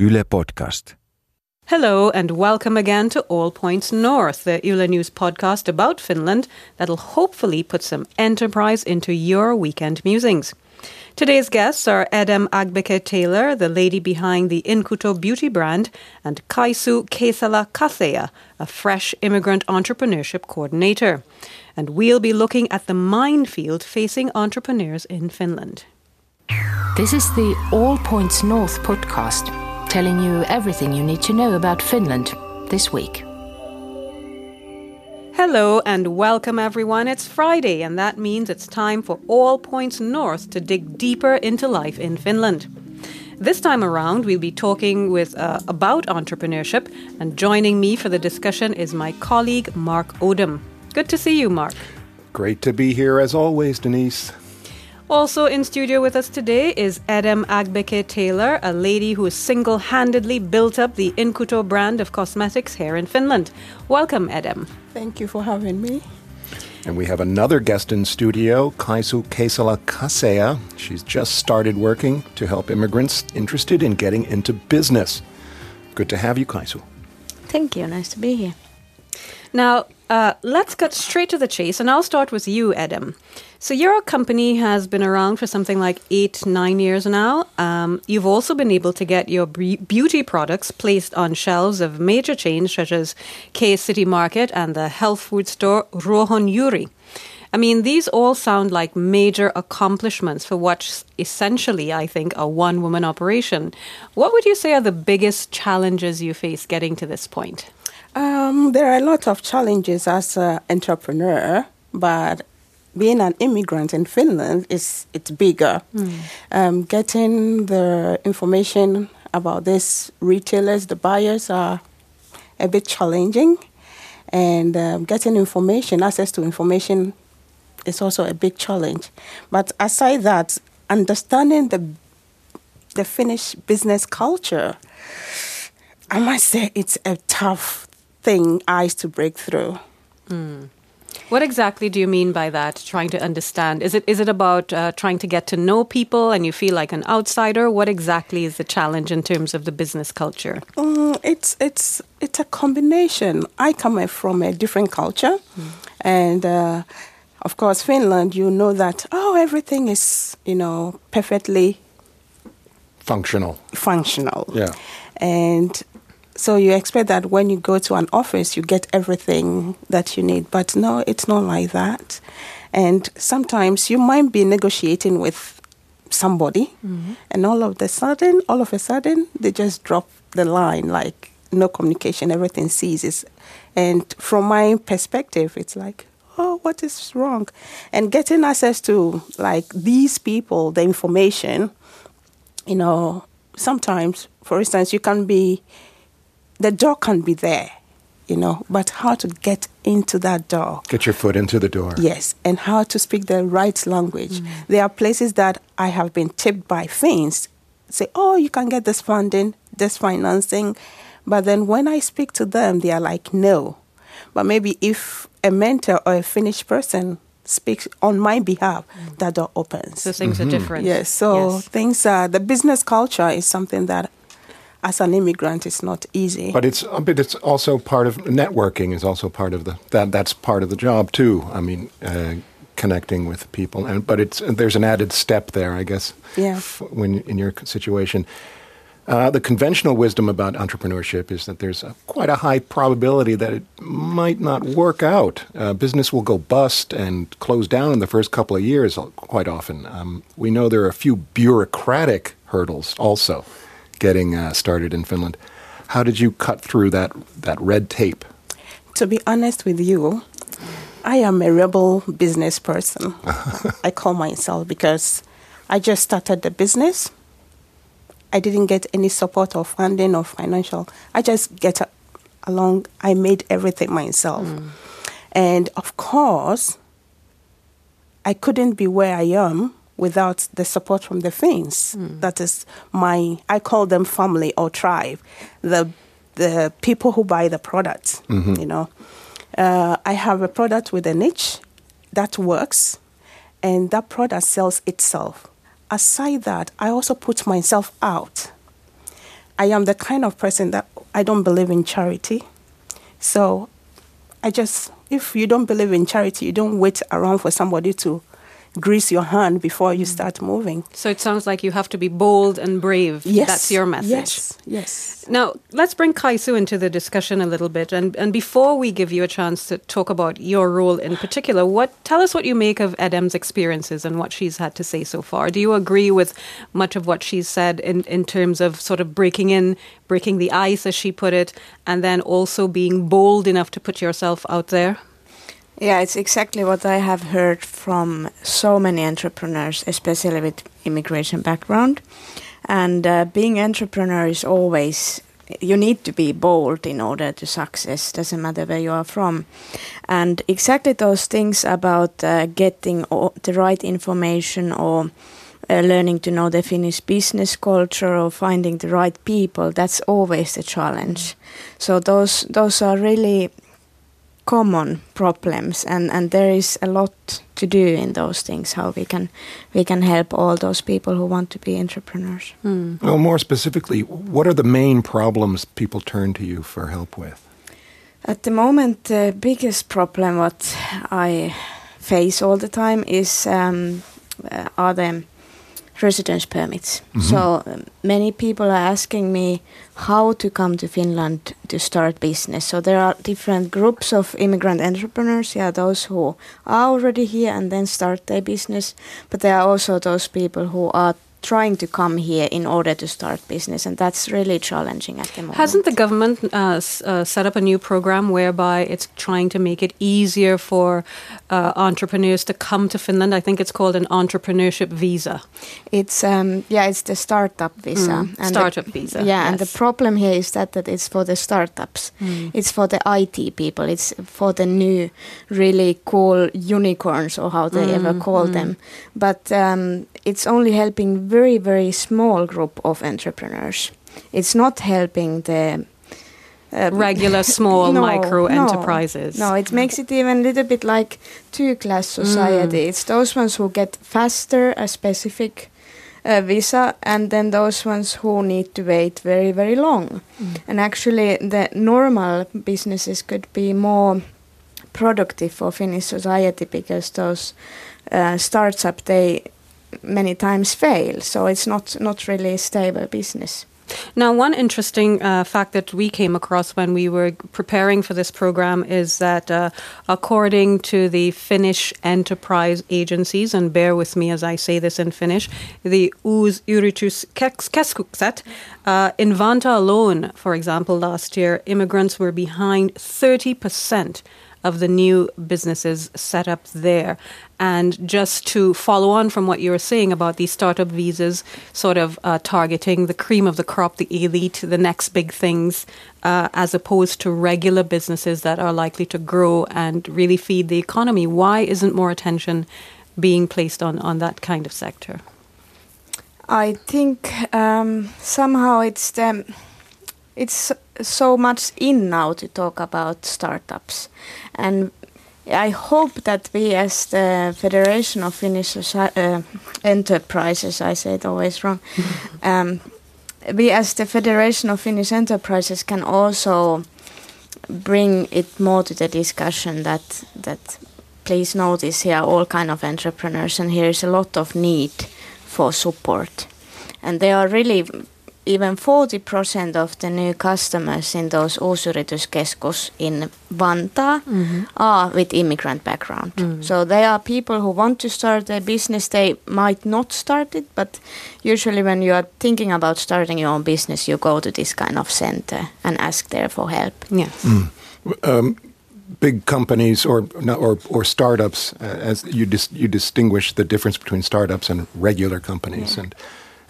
Yle Podcast. Hello and welcome again to All Points North, the Yle News podcast about Finland that'll hopefully put some enterprise into your weekend musings. Today's guests are Edem Agbekey-Taylor, the lady behind the Inkuto beauty brand, and Kaisu Keisala-Kaseja, a fresh immigrant entrepreneurship coordinator. And we'll be looking at the minefield facing entrepreneurs in Finland. This is the All Points North podcast, telling you everything you need to know about Finland this week. Hello and welcome everyone. It's Friday and that means it's time for All Points North to dig deeper into life in Finland. This time around, we'll be talking with uh, about entrepreneurship, and joining me for the discussion is my colleague Mark Odom. Good to see you, Mark. Great to be here as always, Denise. Also in studio with us today is Edem Agbekey-Taylor, a lady who single handedly built up the Inkuto brand of cosmetics here in Finland. Welcome, Edem. Thank you for having me. And we have another guest in studio, Kaisu Keisala-Kaseja. She's just started working to help immigrants interested in getting into business. Good to have you, Kaisu. Thank you. Nice to be here. Now, uh, let's get straight to the chase, and I'll start with you, Edem. So, your company has been around for something like eight, nine years now. Um, you've also been able to get your beauty products placed on shelves of major chains such as K City Market and the health food store Ruohonjuuri. I mean, these all sound like major accomplishments for what's essentially, I think, a one woman operation. What would you say are the biggest challenges you face getting to this point? Um, there are a lot of challenges as an entrepreneur, but being an immigrant in Finland is it's bigger. Mm. Um, getting the information about these retailers, the buyers are a bit challenging, and um, getting information, access to information, is also a big challenge. But aside that, understanding the the Finnish business culture, I must say it's a tough thing eyes to break through. Mm. What exactly do you mean by that? Trying to understand? Is it is it about uh, trying to get to know people and you feel like an outsider? What exactly is the challenge in terms of the business culture? Mm, it's it's it's a combination. I come from a different culture, mm. and uh, of course, Finland. You know that oh, everything is you know perfectly functional. Functional. Yeah. And so you expect that when you go to an office, you get everything that you need. But no, it's not like that. And sometimes you might be negotiating with somebody, mm-hmm. and all of a sudden, all of a sudden, they just drop the line like no communication, everything ceases. And from my perspective, it's like, oh, what is wrong? And getting access to like these people, the information, you know, sometimes, for instance, you can be the door can be there, you know, but how to get into that door. Get your foot into the door. Yes, and how to speak the right language. Mm. There are places that I have been tipped by Finns say, oh, you can get this funding, this financing. But then when I speak to them, they are like, no. But maybe if a mentor or a Finnish person speaks on my behalf, mm. that door opens. So things mm-hmm. are different. Yes. So yes. things are, the business culture is something that as an immigrant it's not easy. But it's but it's also part of networking is also part of the that that's part of the job too. I mean, uh, connecting with people, and but it's there's an added step there, I guess. Yeah. When in your situation. Uh, the conventional wisdom about entrepreneurship is that there's a, quite a high probability that it might not work out. Uh, business will go bust and close down in the first couple of years, quite often. Um, we know there are a few bureaucratic hurdles also getting uh, started in Finland. How did you cut through that that red tape? To be honest with you, I am a rebel business person. I call myself because I just started the business. I didn't get any support or funding or financial. I just get along. I made everything myself. Mm. And of course, I couldn't be where I am without the support from the Finns. Mm. That is my, I call them family or tribe, the the people who buy the products. Mm-hmm. You know, uh, I have a product with a niche that works, and that product sells itself. Aside that, I also put myself out. I am the kind of person that I don't believe in charity. So I just, if you don't believe in charity, you don't wait around for somebody to grease your hand before you start moving. So it sounds like you have to be bold and brave. Yes. That's your message. Yes. Yes. Now, let's bring Kaisu into the discussion a little bit. And, and before we give you a chance to talk about your role in particular, what tell us what you make of Edem's experiences and what she's had to say so far. Do you agree with much of what she's said in, in terms of sort of breaking in, breaking the ice, as she put it, and then also being bold enough to put yourself out there? Yeah, it's exactly what I have heard from so many entrepreneurs, especially with immigration background. And uh, being entrepreneur is always you need to be bold in order to success. Doesn't matter where you are from. And exactly those things about uh, getting the right information or uh, learning to know the Finnish business culture or finding the right people. That's always the challenge. So those those are really common problems and, and there is a lot to do in those things how we can we can help all those people who want to be entrepreneurs Well, more specifically, what are the main problems people turn to you for help with? at the moment the biggest problem what i face all the time is um, uh, are the residence permits. So um, many people are asking me how to come to finland to start business. So there are different groups of immigrant entrepreneurs. Yeah those who are already here and then start their business. But there are also those people who are trying to come here in order to start business and that's really challenging at the moment. Hasn't the government uh, s- uh, set up a new program whereby it's trying to make it easier for uh, entrepreneurs to come to Finland? I think it's called an entrepreneurship visa. It's um yeah, it's the startup visa. Mm, the- startup visa, Yeah, and the problem here is that that it's for the startups. It's for the IT people. It's for the new, really cool unicorns or how they ever call them. But um, it's only helping very very small group of entrepreneurs. It's not helping the. Uh, Regular small no, micro no, enterprises. No, it makes it even a little bit like two-class society. It's those ones who get faster a specific uh, visa, and then those ones who need to wait very, very long. And actually, the normal businesses could be more productive for Finnish society because those uh, startup they many times fail. So it's not not really a stable business. Now, one interesting uh, fact that we came across when we were preparing for this program is that, uh, according to the Finnish enterprise agencies, and bear with me as I say this in Finnish, the Uusyrityskeskukset, uh, in Vantaa alone, for example, last year, immigrants were behind 30% of the new businesses set up there. And just to follow on from what you were saying about these startup visas, sort of uh, targeting the cream of the crop, the elite, the next big things, uh, as opposed to regular businesses that are likely to grow and really feed the economy. Why isn't more attention being placed on, on that kind of sector? I think um, somehow it's it's so much in now to talk about startups, and I hope that we, as the Federation of Finnish Soci- uh, Enterprises, I say it always wrong, um, we, as the Federation of Finnish Enterprises, can also bring it more to the discussion that that please notice here all kind of entrepreneurs and here is a lot of need for support. And they are really even 40% of the new customers in those Uusyrityskeskus in Vantaa mm-hmm. are with immigrant background. Mm. So they are people who want to start a business. They might not start it, but usually when you are thinking about starting your own business, you go to this kind of center and ask there for help. Yes. Mm. Um, big companies or or or startups uh, as you dis- you distinguish the difference between startups and regular companies and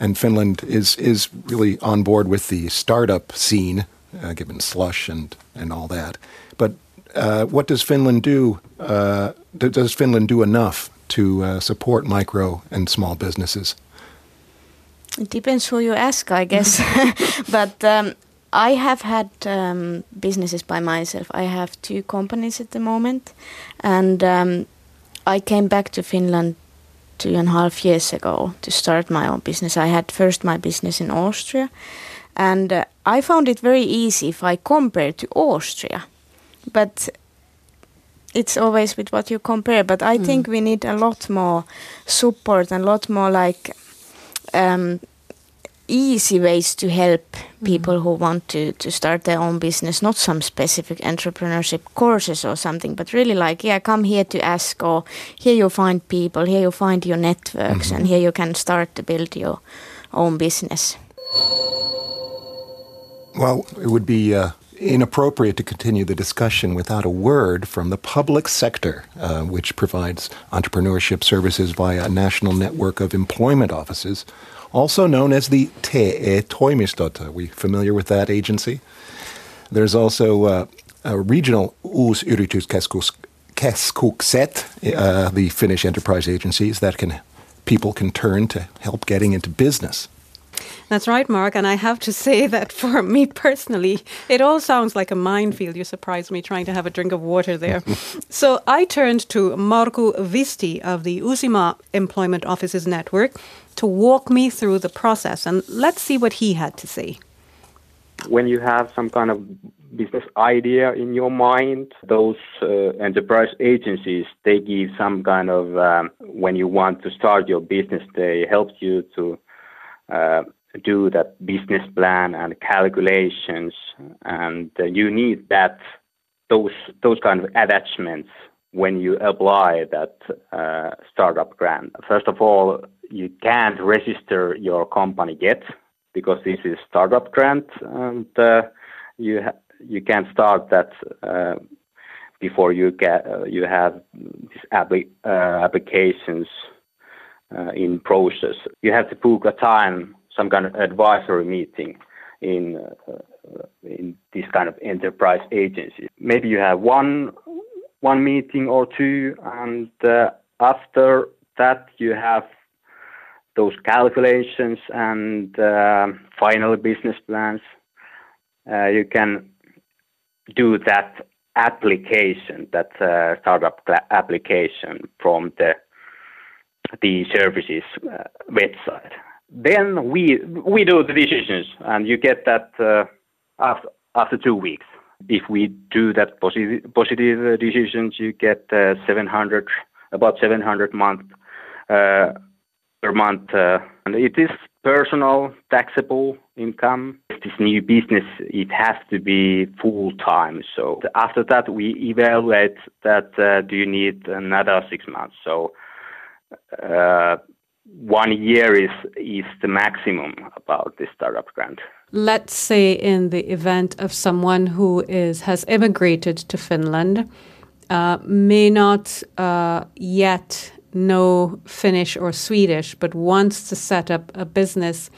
and Finland is is really on board with the startup scene uh, given slush and and all that but uh, what does Finland do uh, does Finland do enough to uh, support micro and small businesses It depends who you ask, I guess. but um, I have had um, businesses by myself. I have two companies at the moment, and um, I came back to Finland two and a half years ago to start my own business. I had first my business in Austria, and uh, I found it very easy if I compare to Austria, but it's always with what you compare. But I think we need a lot more support and a lot more like um, easy ways to help people who want to, to start their own business, not some specific entrepreneurship courses or something, but really like, yeah, come here to ask, or here you find people, here you find your networks, and here you can start to build your own business. Well, it would be uh, inappropriate to continue the discussion without a word from the public sector, uh, which provides entrepreneurship services via a national network of employment offices, also known as the TE Toimistot. Are we familiar with that agency? There's also uh, a regional Uusyrityskeskukset, uh, the Finnish enterprise agencies that can people can turn to help getting into business. That's right, Mark. And I have to say that for me personally, it all sounds like a minefield. You surprised me trying to have a drink of water there. so I turned to Markku Visti of the Uusimaa Employment Offices Network to walk me through the process. And let's see what he had to say. when you have some kind of business idea in your mind, those uh, enterprise agencies they give some kind of um, when you want to start your business, they help you to uh, do that business plan and calculations, and you need that those those kind of attachments when you apply that uh, startup grant. First of all, you can't register your company yet because this is startup grant, and uh, you ha- you can't start that uh, before you get uh, you have these uh, applications uh, in process. You have to book a time, some kind of advisory meeting in uh, in this kind of enterprise agency. Maybe you have one one meeting or two, and uh, after that you have those calculations and uh, final business plans. Uh, you can do that application, that uh, startup application from the the services uh, website. Then we we do the decisions, and you get that uh, after after two weeks. If we do that positive positive decisions, you get uh, 700 about 700 month uh, per month, uh, and it is personal taxable income. This new business it has to be full time. So after that, we evaluate that uh, do you need another six months. So uh, one year is is the maximum about this startup grant. Let's say in the event of someone who is has immigrated to Finland, uh, may not uh, yet know Finnish or Swedish, but wants to set up a business,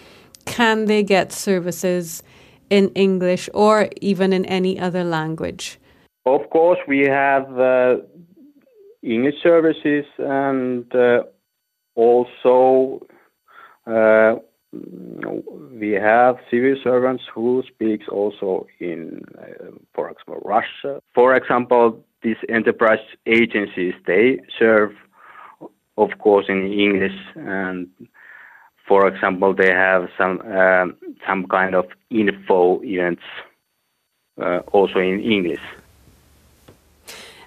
can they get services in English or even in any other language? Of course, we have uh, English services and uh, also uh, we have civil servants who speaks also in, uh, for example, Russia. For example, these enterprise agencies they serve, of course, in English and. For example, they have some um some kind of info events uh, also in English.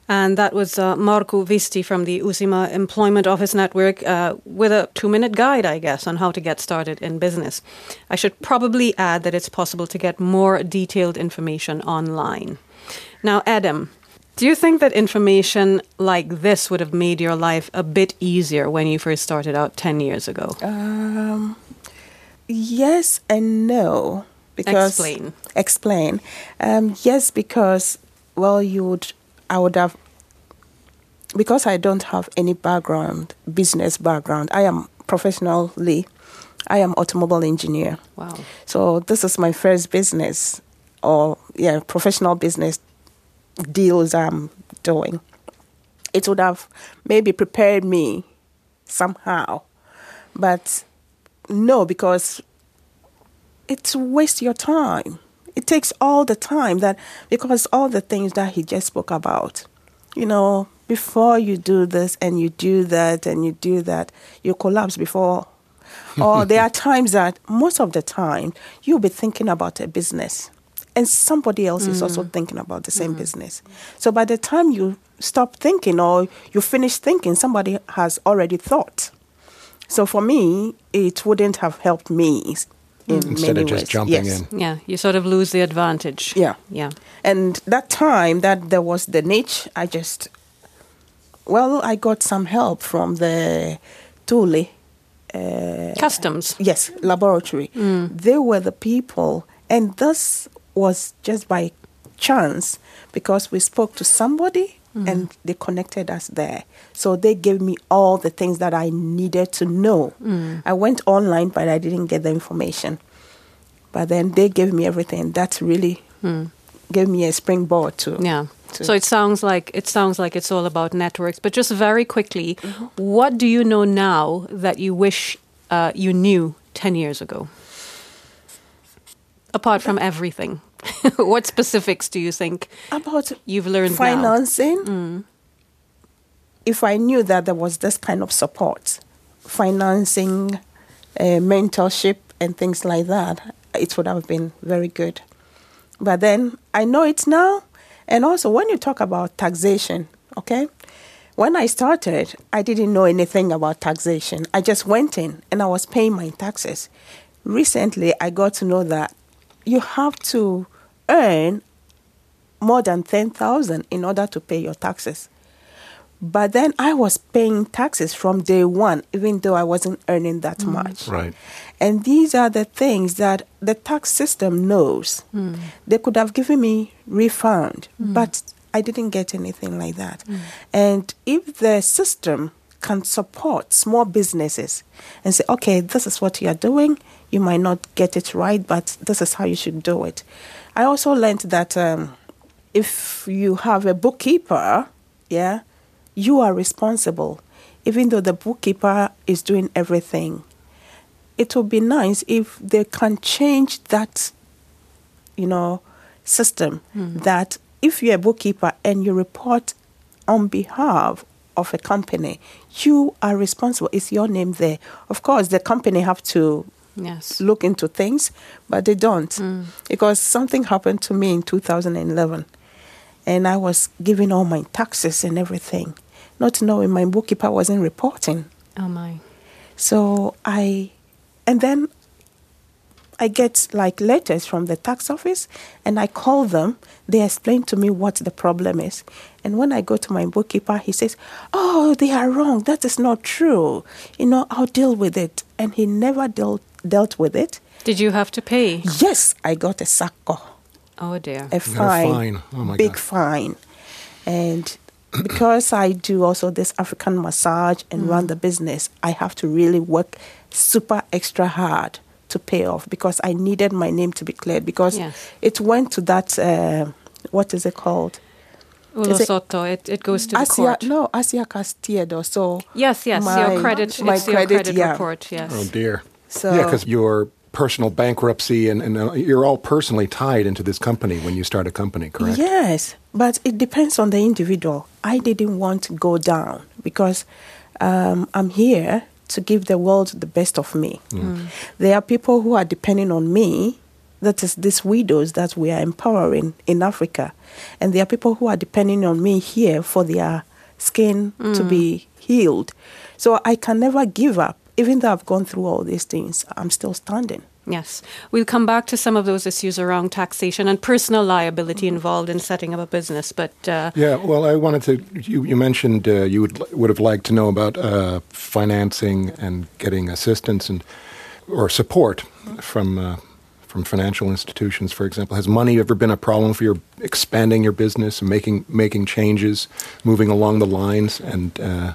And that was uh, Markku Visti from the Uusimaa Employment Office Network uh, with a two minute guide, I guess, on how to get started in business. I should probably add that it's possible to get more detailed information online. Now, Edem, do you think that information like this would have made your life a bit easier when you first started out 10 years ago? Um, yes and no. Because Explain. Explain. Um, yes, because well, you would. I would have. Because I don't have any background, business background. I am professionally. I am automobile engineer. Wow. So this is my first business, or yeah, professional business deals I'm doing. It would have maybe prepared me somehow, but no, because it's waste your time. It takes all the time that because all the things that he just spoke about, you know, before you do this and you do that and you do that, you collapse before. Or there are times that most of the time you'll be thinking about a business and somebody else is also mm. thinking about the same mm. business. So by the time you stop thinking or you finish thinking, somebody has already thought. So for me, it wouldn't have helped me in Instead many of just ways. jumping yes. in. Yeah, you sort of lose the advantage. Yeah. Yeah. And that time that there was the niche, I just, well, I got some help from the Tulli, uh, Customs. yes, laboratory. Mm. They were the people, and this was just by chance because we spoke to somebody Hmm. and they connected us there. So they gave me all the things that I needed to know. Hmm. I went online, but I didn't get the information. But then they gave me everything. That really hmm. gave me a springboard to. Yeah. So it sounds like it sounds like it's all about networks. But just very quickly, mm-hmm. what do you know now that you wish uh, you knew ten years ago? Apart from everything, what specifics do you think about you've learned now? financing. If I knew that there was this kind of support, financing, uh, mentorship, and things like that, it would have been very good. But then I know it now. And also, when you talk about taxation, okay, when I started, I didn't know anything about taxation. I just went in and I was paying my taxes. Recently, I got to know that you have to earn more than 10,000 in order to pay your taxes. But then I was paying taxes from day one, even though I wasn't earning that mm. much. Right. And these are the things that the tax system knows. Mm. They could have given me refund, mm. but I didn't get anything like that. And if the system can support small businesses and say, okay, this is what you are doing, you might not get it right, but this is how you should do it. I also learned that um, if you have a bookkeeper, yeah, you are responsible, even though the bookkeeper is doing everything. It would be nice if they can change that, you know, system that if you're a bookkeeper and you report on behalf of a company, you are responsible. It's your name there. Of course, the company have to Yes. look into things, but they don't. Mm. Because something happened to me in 2011, and I was giving all my taxes and everything, not knowing my bookkeeper wasn't reporting. Oh my. So I, and then I get like letters from the tax office and I call them. They explain to me what the problem is. And when I go to my bookkeeper, he says, Oh, they are wrong. That is not true. You know, I'll deal with it. And he never dealt, dealt with it. Did you have to pay? Yes, I got a sakko, Oh dear. a got a fine, fine. Oh my big God. fine. And because I do also this African massage and run the business, I have to really work super extra hard to pay off because I needed my name to be cleared because Yes. it went to that, uh, what is it called? Ulo Is it- it, it goes to the court. no, Asia Castillo. So Yes, yes, my- your credit, my it's your credit, credit yeah. report, yes. Oh dear. So- yeah, because your personal bankruptcy and, and uh, you're all personally tied into this company when you start a company, correct? Yes, but it depends on the individual. I didn't want to go down because um, I'm here to give the world the best of me. There are people who are depending on me. That is these widows that we are empowering in Africa, and there are people who are depending on me here for their skin to be healed. So I can never give up, even though I've gone through all these things. I'm still standing. Yes. We'll come back to some of those issues around taxation and personal liability involved in setting up a business. But uh, Yeah, well, I wanted to. You, you mentioned uh, you would would have liked to know about uh, financing and getting assistance and or support from uh, from financial institutions, for example. Has money ever been a problem for your expanding your business and making making changes, moving along the lines? And uh,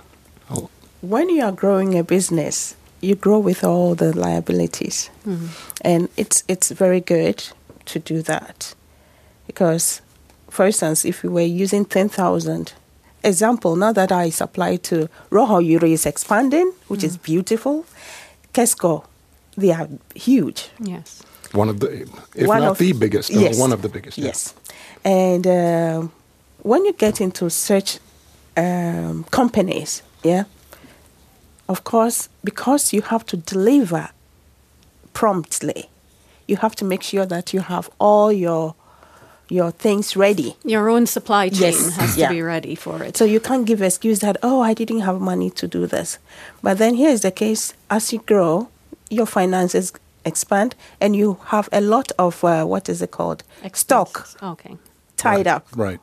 when you are growing a business, you grow with all the liabilities, and it's it's very good to do that, because, for instance, if you were using ten thousand, example now that I supply to Ruohonjuuri is expanding, which is beautiful, Kesco, they are huge. yes. one of the, if One not of- the biggest, yes. one of the biggest. yeah. Yes. And um when you get into such um, companies, yeah, of course, because you have to deliver promptly, you have to make sure that you have all your your things ready. Your own supply chain Yes. has Yeah. to be ready for it. So you can't give excuse that oh I didn't have money to do this. But then here is the case: as you grow, your finances expand, and you have a lot of uh, what is it called stock Okay. tied up. Right.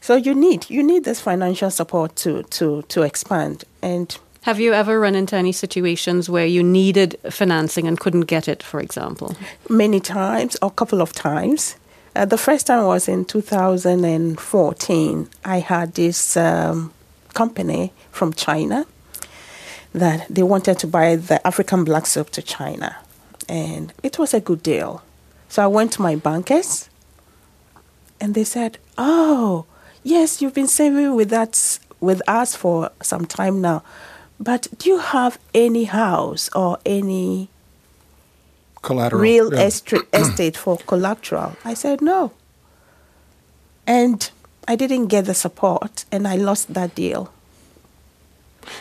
So you need you need this financial support to to to expand. And Have you ever run into any situations where you needed financing and couldn't get it, for example? many times, a couple of times. Uh, the first time was in 2014. I had this um, company from China that they wanted to buy the African black soap to China, and it was a good deal. So I went to my bankers, and they said, "Oh, yes, you've been saving with that with us for some time now, but do you have any house or any?" Collateral. real yeah. estate, estate for collateral? I said no. And I didn't get the support and I lost that deal.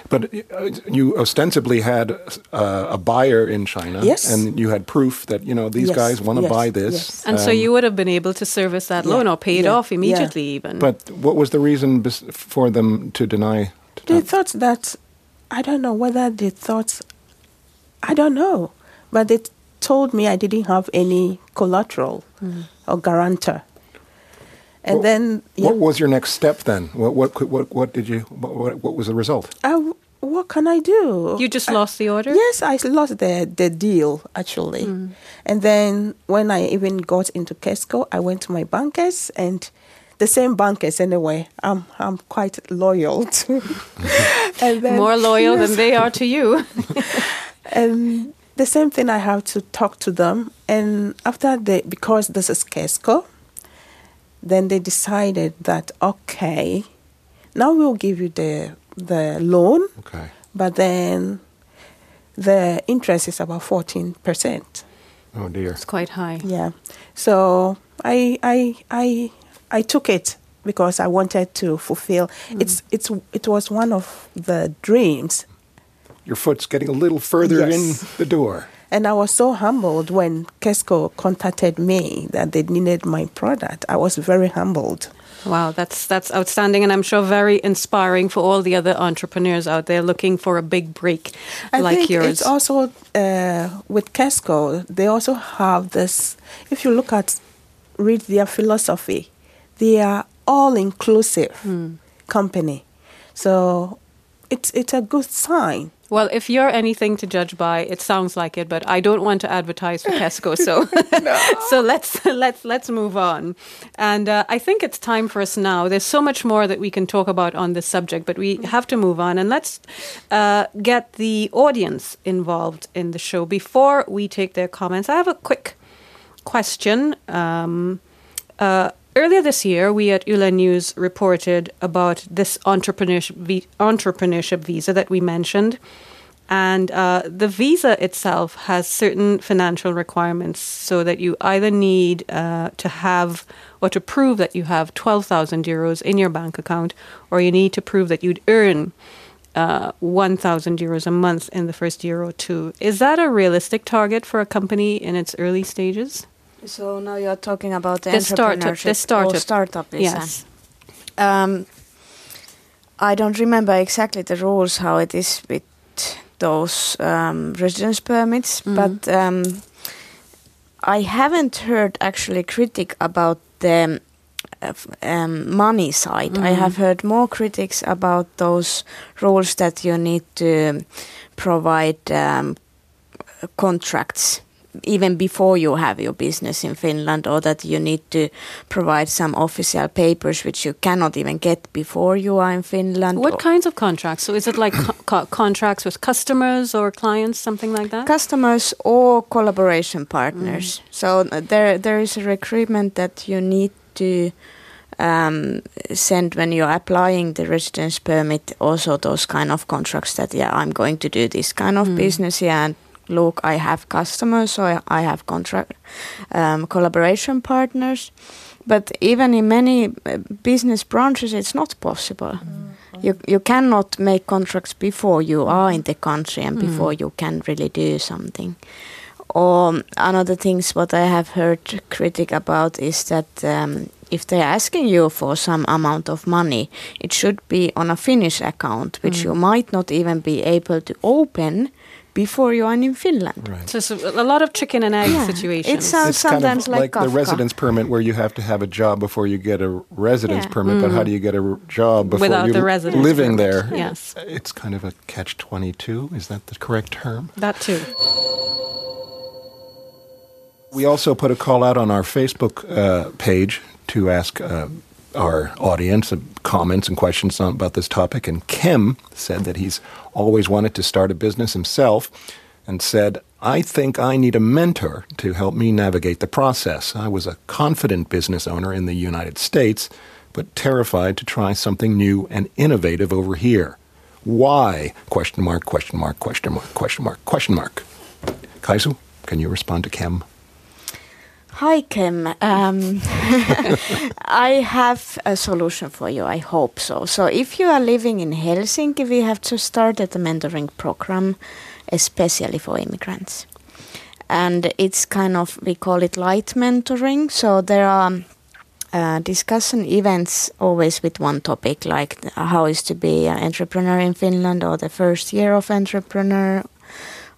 But uh, you ostensibly had uh, a buyer in China, Yes. and you had proof that you know these Yes, guys want to yes, buy this. yes. And so um, you would have been able to service that Yeah, loan or pay it yeah, off yeah. immediately, even. But what was the reason bes- for them to deny? To They not- thought that, I don't know whether they thought, I don't know, but they told me I didn't have any collateral hmm. or guarantor. And What- then, yeah, What was your next step then? What what what what did you? What, what, what was the result? I, what can I do? you just I- lost the order? Yes, I lost the the deal actually, hmm. and then when I even got into Kesco, I went to my bankers and the same bankers anyway. I'm I'm quite loyal to, and then, More loyal Yes. than they are to you. And the same thing, I have to talk to them, and after they because this is Kesco, then they decided that okay, now we'll give you the the loan. Okay. but then the interest is about 14%. Oh dear. it's quite high. Yeah. So I I I I took it because I wanted to fulfill it's it's it was one of the dreams Your foot's getting a little further Yes. in the door. and I was so humbled when Kesco contacted me that they needed my product. I was very humbled. Wow, that's that's outstanding, and I'm sure very inspiring for all the other entrepreneurs out there looking for a big break I like think yours. it's also uh, with Kesco. They also have this. If you look at read their philosophy, they are all inclusive company. So it's it's a good sign. well, if you're anything to judge by, it sounds like it, but I don't want to advertise for Tesco, so so let's let's let's move on. And uh, I think it's time for us now. There's so much more that we can talk about on this subject, but we have to move on and let's uh, get the audience involved in the show before we take their comments. I have a quick question. Um, uh, earlier this year, we at Yle News reported about this entrepreneurship, entrepreneurship visa that we mentioned. And uh, the visa itself has certain financial requirements so that you either need uh, to have or to prove that you have 12,000 euros in your bank account, or you need to prove that you'd earn uh, 1,000 euros a month in the first year or two. Is that a realistic target for a company in its early stages? So now you're talking about the, The startup- the startup. or startup. Yes. Um, I don't remember exactly the rules how it is with those um, residence permits, Mhm. but um, I haven't heard actually critic about the uh, um, money side. I Mhm. have heard more critics about those rules that you need to provide um, contracts even before you have your business in Finland, or that you need to provide some official papers which you cannot even get before you are in Finland. What kinds of contracts? So is it like co- co- contracts with customers or clients, something like that? customers or collaboration partners. So uh, there there is a recruitment that you need to um, send when you're applying the residence permit. Also, those kind of contracts that yeah, I'm going to do this kind of Mm. business yeah, and look, I have customers, so I, I have contract um, collaboration partners. But even in many uh, business branches, it's not possible. You you cannot make contracts before you are in the country and before you can really do something. Or another things what I have heard critic about is that um, if they're asking you for some amount of money, it should be on a Finnish account, which you might not even be able to open before you are in Finland. Right. So, so a lot of chicken and egg Yeah. situations. It sounds It's kind of like, like, the residence permit where you have to have a job before you get a residence Yeah. permit, but how do you get a job before Without you the residence living permit. there? Yes. It's kind of a catch 22. Is that the correct term? that too. We also put a call out on our Facebook uh, page to ask uh, our audience comments and questions about this topic. And Kim said that he's always wanted to start a business himself and said, I think I need a mentor to help me navigate the process. I was a confident business owner in the United States, but terrified to try something new and innovative over here. Why? Question mark, question mark, question mark, question mark, question mark. Kaisu, can you respond to Kim? Hi, Kim. Um, I have a solution for you. I hope so. So, if you are living in Helsinki, we have just started a mentoring program, especially for immigrants. And it's kind of, we call it light mentoring. So, there are uh, discussion events always with one topic, like how is to be an entrepreneur in Finland or the first year of entrepreneur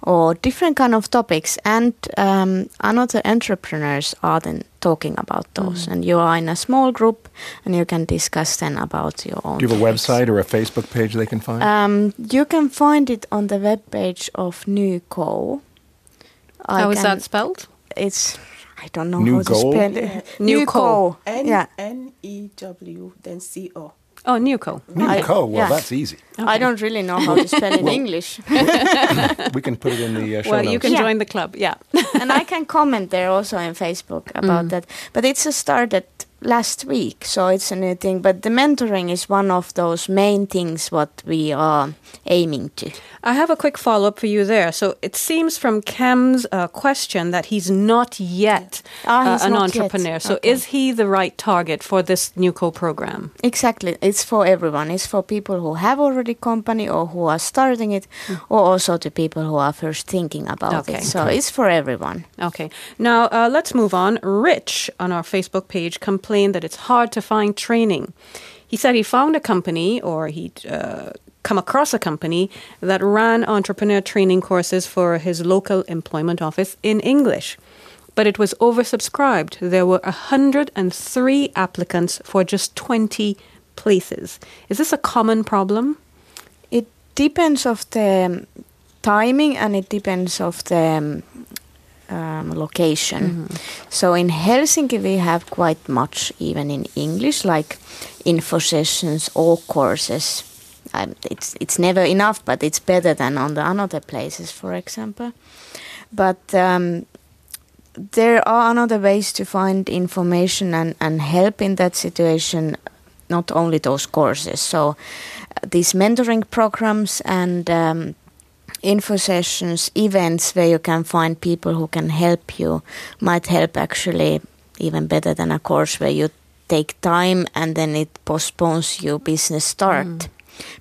or different kind of topics and um, another entrepreneurs are then talking about those and you are in a small group and you can discuss then about your own Do you have a website or a Facebook page they can find? um, you can find it on the web page of Newco. I How is can- that spelled? It's I don't know New how to goal? spell it. Newco. N Yeah. N E W then C O. Oh, Newco. I- Newco. Well, yeah. that's easy. I don't really know how to spell in English. We can put it in the uh, show Well, you can Yeah. join the club. Yeah. and I can comment there also in Facebook about that. But it's a started last week, so it's a new thing. But the mentoring is one of those main things what we are aiming to. I have a quick follow up for you there. So it seems from Kim's uh, question that he's not yet Ah, uh, an not entrepreneur. yet. So Okay. is he the right target for this Newco program? Exactly, it's for everyone. It's for people who have already company or who are starting it, or also to people who are first thinking about Okay. it. So it's for everyone. Okay. Now uh, let's move on. Rich on our Facebook page that it's hard to find training. He said he found a company or he'd uh, come across a company that ran entrepreneur training courses for his local employment office in English. But it was oversubscribed. There were 103 applicants for just 20 places. Is this a common problem? It depends of the timing and it depends of the um, location. So in Helsinki we have quite much even in English, like info sessions or courses. Um, it's it's never enough, but it's better than on the other places, for example. But um, there are another ways to find information and, and help in that situation, not only those courses. So uh, these mentoring programs and um, info sessions, events where you can find people who can help you might help actually even better than a course where you take time and then it postpones your business start. Mm.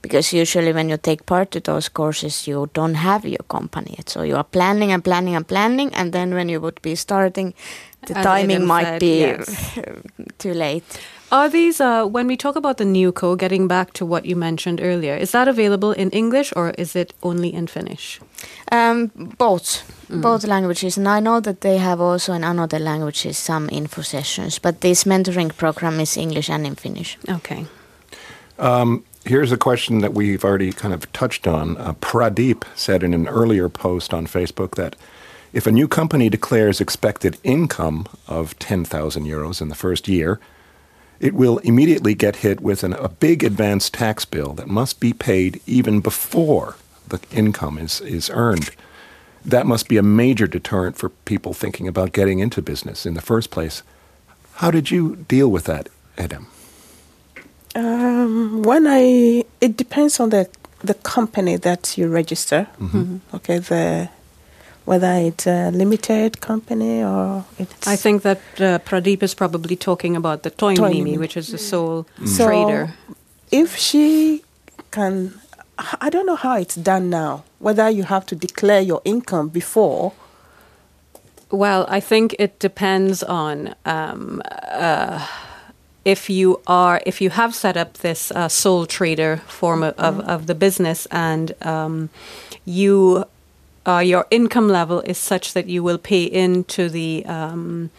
Because usually when you take part to those courses, you don't have your company yet. So you are planning and planning and planning, and then when you would be starting, the As timing might said, be yes. too late. Are these, uh, when we talk about the Newco, getting back to what you mentioned earlier, is that available in English or is it only in Finnish? Um, both, both languages, and I know that they have also in another languages some info sessions. But this mentoring program is English and in Finnish. Okay. Here's a question that we've already kind of touched on. Uh, Pradeep said in an earlier post on Facebook that if a new company declares expected income of 10,000 euros in the first year, it will immediately get hit with an, a big advance tax bill that must be paid even before the income is, is earned. That must be a major deterrent for people thinking about getting into business in the first place. How did you deal with that, Edem? Um, when I, it depends on the the company that you register. Okay, the whether it's a limited company or it's. I think that uh, Pradeep is probably talking about the toiminimi, toiminimi. which is the sole So, trader. If she can. I don't know how it's done now. Whether you have to declare your income before. Well, I think it depends on um, uh, if you are if you have set up this uh, sole trader form of, of, of the business and um, you uh, your income level is such that you will pay into the um,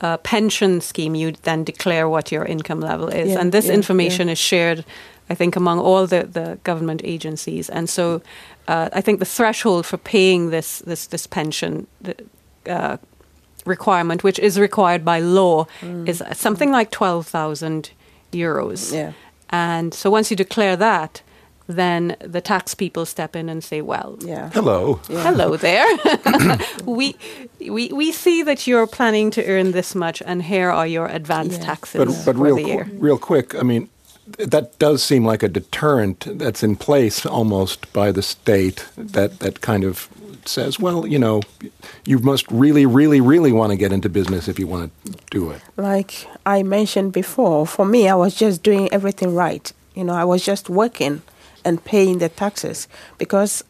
uh, pension scheme, you then declare what your income level is. Yeah, and this yeah, information yeah. is shared, I think, among all the, the government agencies. And so uh, I think the threshold for paying this, this, this pension uh, requirement, which is required by law, is something like 12,000 euros. Yeah. And so once you declare that, then the tax people step in and say, well, Yeah. Hello. hello there. we, we, we see that you're planning to earn this much, and here are your advance Yeah. taxes But, but for real, the qu- real quick, I mean, that does seem like a deterrent that's in place almost by the state that, that kind of says, well, you know, you must really, really, really want to get into business if you want to do it. Like I mentioned before, for me, I was just doing everything right. You know, I was just working and paying the taxes because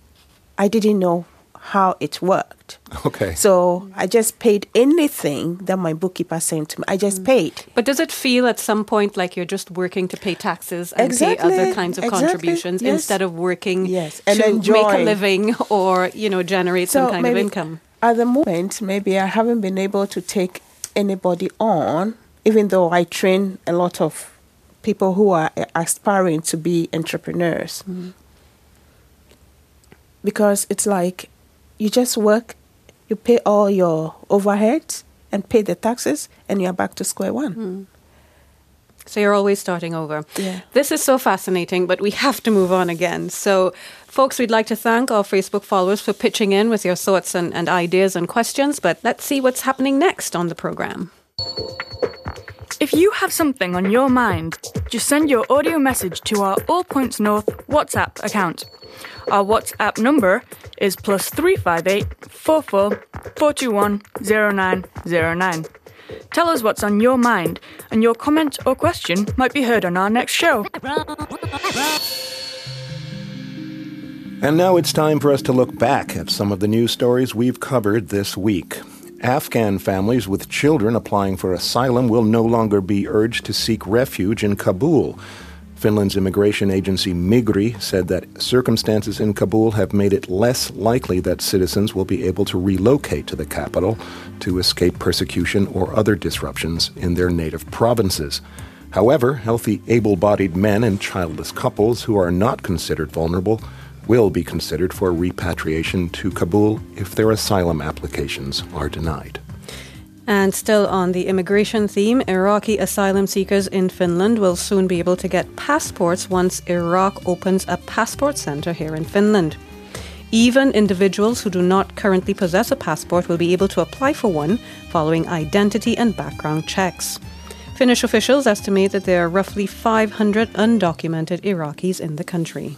I didn't know how it worked. Okay. So I just paid anything that my bookkeeper sent to me. I just mm. paid. But does it feel at some point like you're just working to pay taxes and pay other kinds of exactly, contributions yes. instead of working Yes, and to make a living or you know generate some kind of income? At the moment, maybe I haven't been able to take anybody on, even though I train a lot of people who are aspiring to be entrepreneurs. Mm-hmm. Because it's like you just work, you pay all your overheads and pay the taxes, and you're back to square one. Mm-hmm. So you're always starting over. Yeah. This is so fascinating, but we have to move on again. So, folks, we'd like to thank our Facebook followers for pitching in with your thoughts and, and ideas and questions. But let's see what's happening next on the program. If you have something on your mind, just send your audio message to our All Points North WhatsApp account. Our WhatsApp number is plus 358 44 421 0909. Tell us what's on your mind, and your comment or question might be heard on our next show. And now it's time for us to look back at some of the news stories we've covered this week. Afghan families with children applying for asylum will no longer be urged to seek refuge in Kabul. Finland's immigration agency Migri said that circumstances in Kabul have made it less likely that citizens will be able to relocate to the capital to escape persecution or other disruptions in their native provinces. However, healthy, able bodied men and childless couples who are not considered vulnerable will be considered for repatriation to Kabul if their asylum applications are denied. And still on the immigration theme, Iraqi asylum seekers in Finland will soon be able to get passports once Iraq opens a passport center here in Finland. Even individuals who do not currently possess a passport will be able to apply for one following identity and background checks. Finnish officials estimate that there are roughly 500 undocumented Iraqis in the country.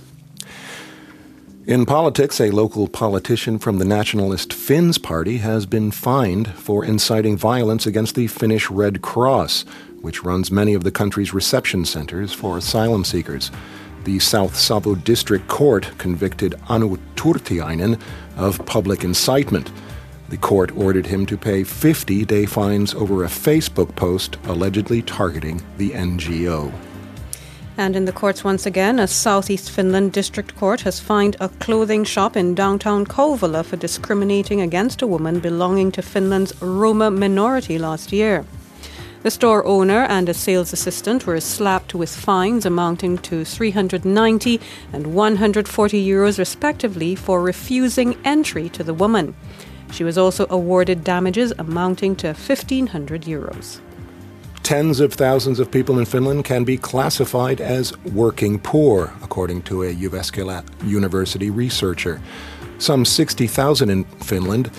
In politics, a local politician from the nationalist Finns party has been fined for inciting violence against the Finnish Red Cross, which runs many of the country's reception centers for asylum seekers. The South Savo District Court convicted Anu Turtiainen of public incitement. The court ordered him to pay 50 day fines over a Facebook post allegedly targeting the NGO. And in the courts once again, a Southeast Finland district court has fined a clothing shop in downtown Kouvola for discriminating against a woman belonging to Finland's Roma minority last year. The store owner and a sales assistant were slapped with fines amounting to 390 and 140 euros respectively for refusing entry to the woman. She was also awarded damages amounting to 1500 euros. Tens of thousands of people in Finland can be classified as working poor, according to a Jyväskylä University researcher. Some 60,000 in Finland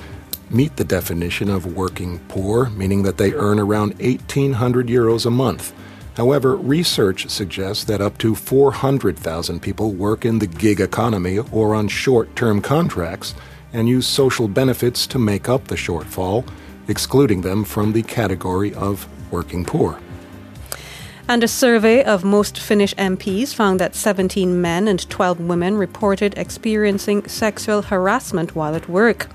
meet the definition of working poor, meaning that they earn around 1,800 euros a month. However, research suggests that up to 400,000 people work in the gig economy or on short term contracts and use social benefits to make up the shortfall, excluding them from the category of working poor. And a survey of most Finnish MPs found that 17 men and 12 women reported experiencing sexual harassment while at work.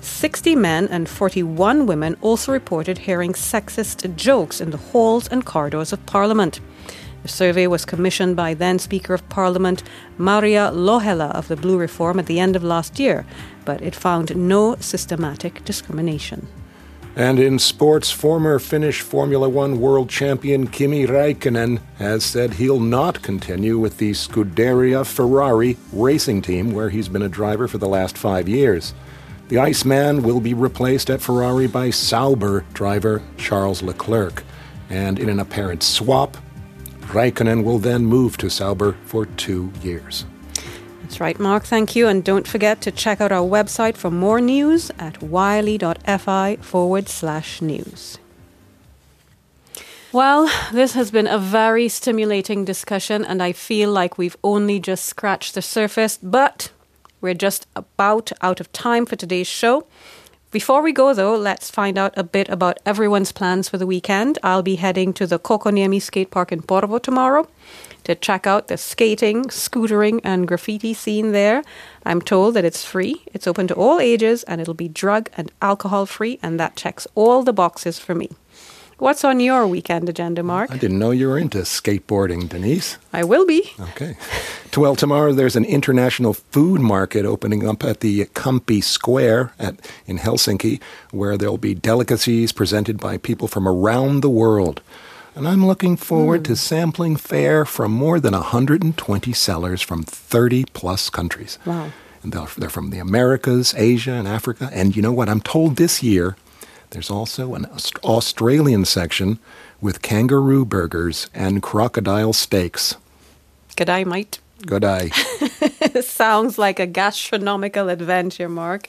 60 men and 41 women also reported hearing sexist jokes in the halls and corridors of Parliament. The survey was commissioned by then Speaker of Parliament Maria Lohela of the Blue Reform at the end of last year, but it found no systematic discrimination. And in sports, former Finnish Formula One world champion Kimi Raikkonen has said he'll not continue with the Scuderia Ferrari racing team, where he's been a driver for the last five years. The Iceman will be replaced at Ferrari by Sauber driver Charles Leclerc. And in an apparent swap, Raikkonen will then move to Sauber for two years. That's right, Mark. Thank you. And don't forget to check out our website for more news at yle.fi forward slash news. Well, this has been a very stimulating discussion, and I feel like we've only just scratched the surface, but we're just about out of time for today's show. Before we go, though, let's find out a bit about everyone's plans for the weekend. I'll be heading to the Kokonniemi skate park in Porvoo tomorrow to check out the skating, scootering, and graffiti scene there. I'm told that it's free, it's open to all ages, and it'll be drug and alcohol free, and that checks all the boxes for me. What's on your weekend agenda, Mark? I didn't know you were into skateboarding, Denise. I will be. Okay. Well, tomorrow there's an international food market opening up at the Kamppi Square at, in Helsinki, where there'll be delicacies presented by people from around the world. And I'm looking forward mm. to sampling fare from more than 120 sellers from 30 plus countries. Wow. And they're from the Americas, Asia, and Africa. And you know what? I'm told this year there's also an Australian section with kangaroo burgers and crocodile steaks. Good day, mate. Good day. Sounds like a gastronomical adventure, Mark.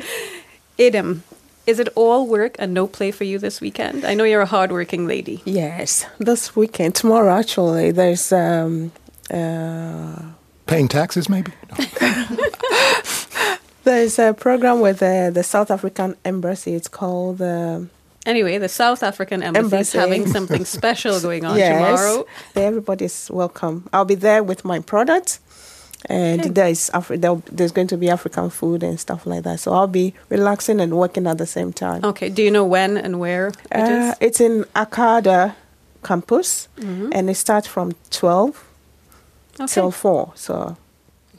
Edem, is it all work and no play for you this weekend? I know you're a hardworking lady. Yes, this weekend, tomorrow actually, there's um, uh, paying taxes, maybe. No. There's a program with uh, the South African Embassy. It's called. Uh, anyway, the South African Embassy, Embassy. is having something special going on yes, tomorrow. Everybody's welcome. I'll be there with my products. And okay. there's Af- there's going to be African food and stuff like that. So I'll be relaxing and working at the same time. Okay. Do you know when and where it uh, It's in Arcada campus, mm-hmm. and it starts from twelve okay. till four. So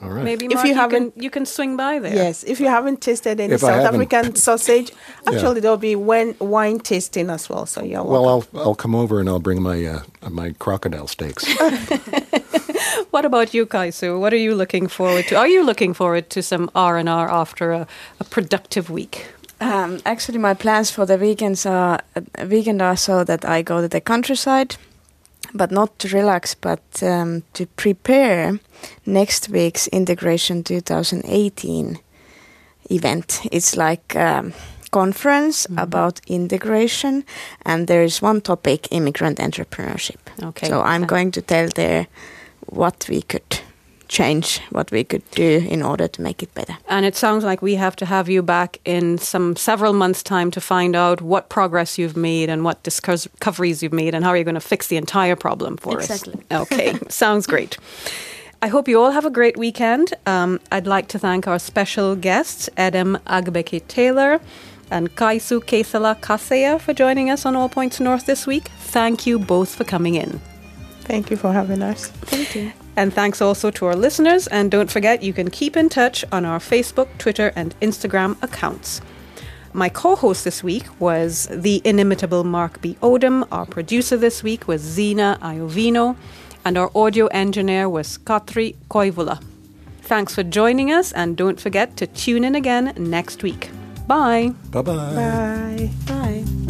all right. Maybe Mark, if you, you haven't, can, you can swing by there. Yes, if you haven't tasted any if South African sausage, actually yeah. there'll be wine, wine tasting as well. So yeah. Well, I'll I'll come over and I'll bring my uh, my crocodile steaks. what about you, Kaisu? What are you looking forward to? Are you looking forward to some R and R after a, a productive week? Um, actually, my plans for the weekends are uh, weekend are so that I go to the countryside but not to relax, but um, to prepare next week's Integration 2018 event. It's like a um, conference mm-hmm. about integration, and there is one topic: immigrant entrepreneurship. Okay. So I'm going to tell there what we could change what we could do in order to make it better. And it sounds like we have to have you back in some several months' time to find out what progress you've made and what discoveries you've made and how are you're going to fix the entire problem for exactly. us. Okay, sounds great. I hope you all have a great weekend. Um, I'd like to thank our special guests, Adam Agbeki Taylor and Kaisu Keisala-Kaseja, for joining us on All Points North this week. Thank you both for coming in. Thank you for having us. Thank you. And thanks also to our listeners. And don't forget, you can keep in touch on our Facebook, Twitter, and Instagram accounts. My co host this week was the inimitable Mark B. Odom. Our producer this week was Zena Iovino. And our audio engineer was Katri Koivula. Thanks for joining us, and don't forget to tune in again next week. Bye. Bye-bye. Bye. Bye.